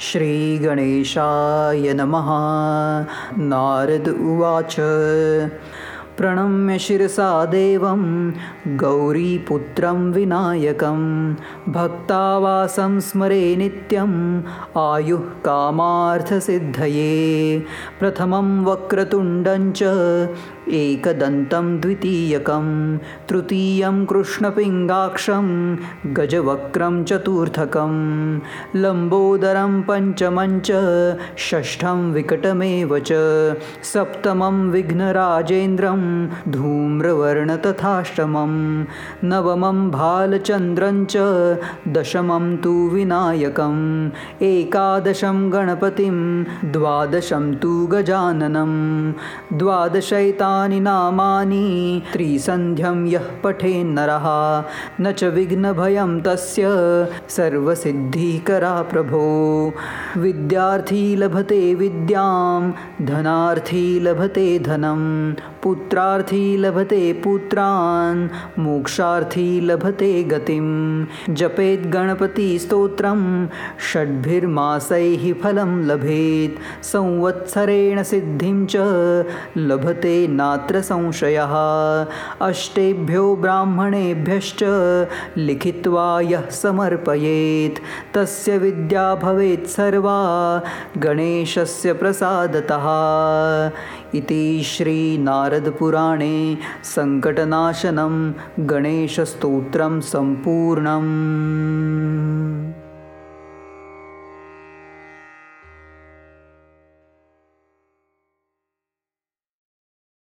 श्रीगणेशाय नमः। नारद उवाच। प्रणम्य शिरसा देवं गौरीपुत्रं विनायकं भक्तावासं स्मरे नित्यम् आयुः कामार्थसिद्धये। प्रथमं वक्रतुण्डञ्च एकदन्तं द्वितीयकं तृतीयं कृष्णपिङ्गाक्षं गजवक्रं चतुर्थकं लम्बोदरं पञ्चमञ्च षष्ठं विकटमेव च सप्तमं विघ्नराजेन्द्रं धूम्रवर्ण तथाष्टमं नवमं भालचन्द्रञ्च दशमं तु विनायकम् एकादशं गणपतिं द्वादशं तु गजाननं नामानि त्रिसन्ध्यं यः पठेन्नरः न च विघ्नभयं तस्य सर्वसिद्धिकरा प्रभो। विद्यार्थी लभते विद्यां धनार्थी लभते धनं। पुत्रार्थी लभते पुत्रान् मोक्षार्थी लभते गतिं जपेत् गणपतिस्तोत्रं षड्भिर्मासैः फलं लभेत्। संवत्सरेण सिद्धिं च लभते नात्र संशयः अष्टेभ्यो ब्राह्मणेभ्यश्च लिखित्वा यः समर्पयेत् तस्य विद्या भवेत् सर्वा गणेशस्य प्रसादतः। इति श्रीनारदपुराणे सङ्कटनाशनं गणेशस्तोत्रं सम्पूर्णम्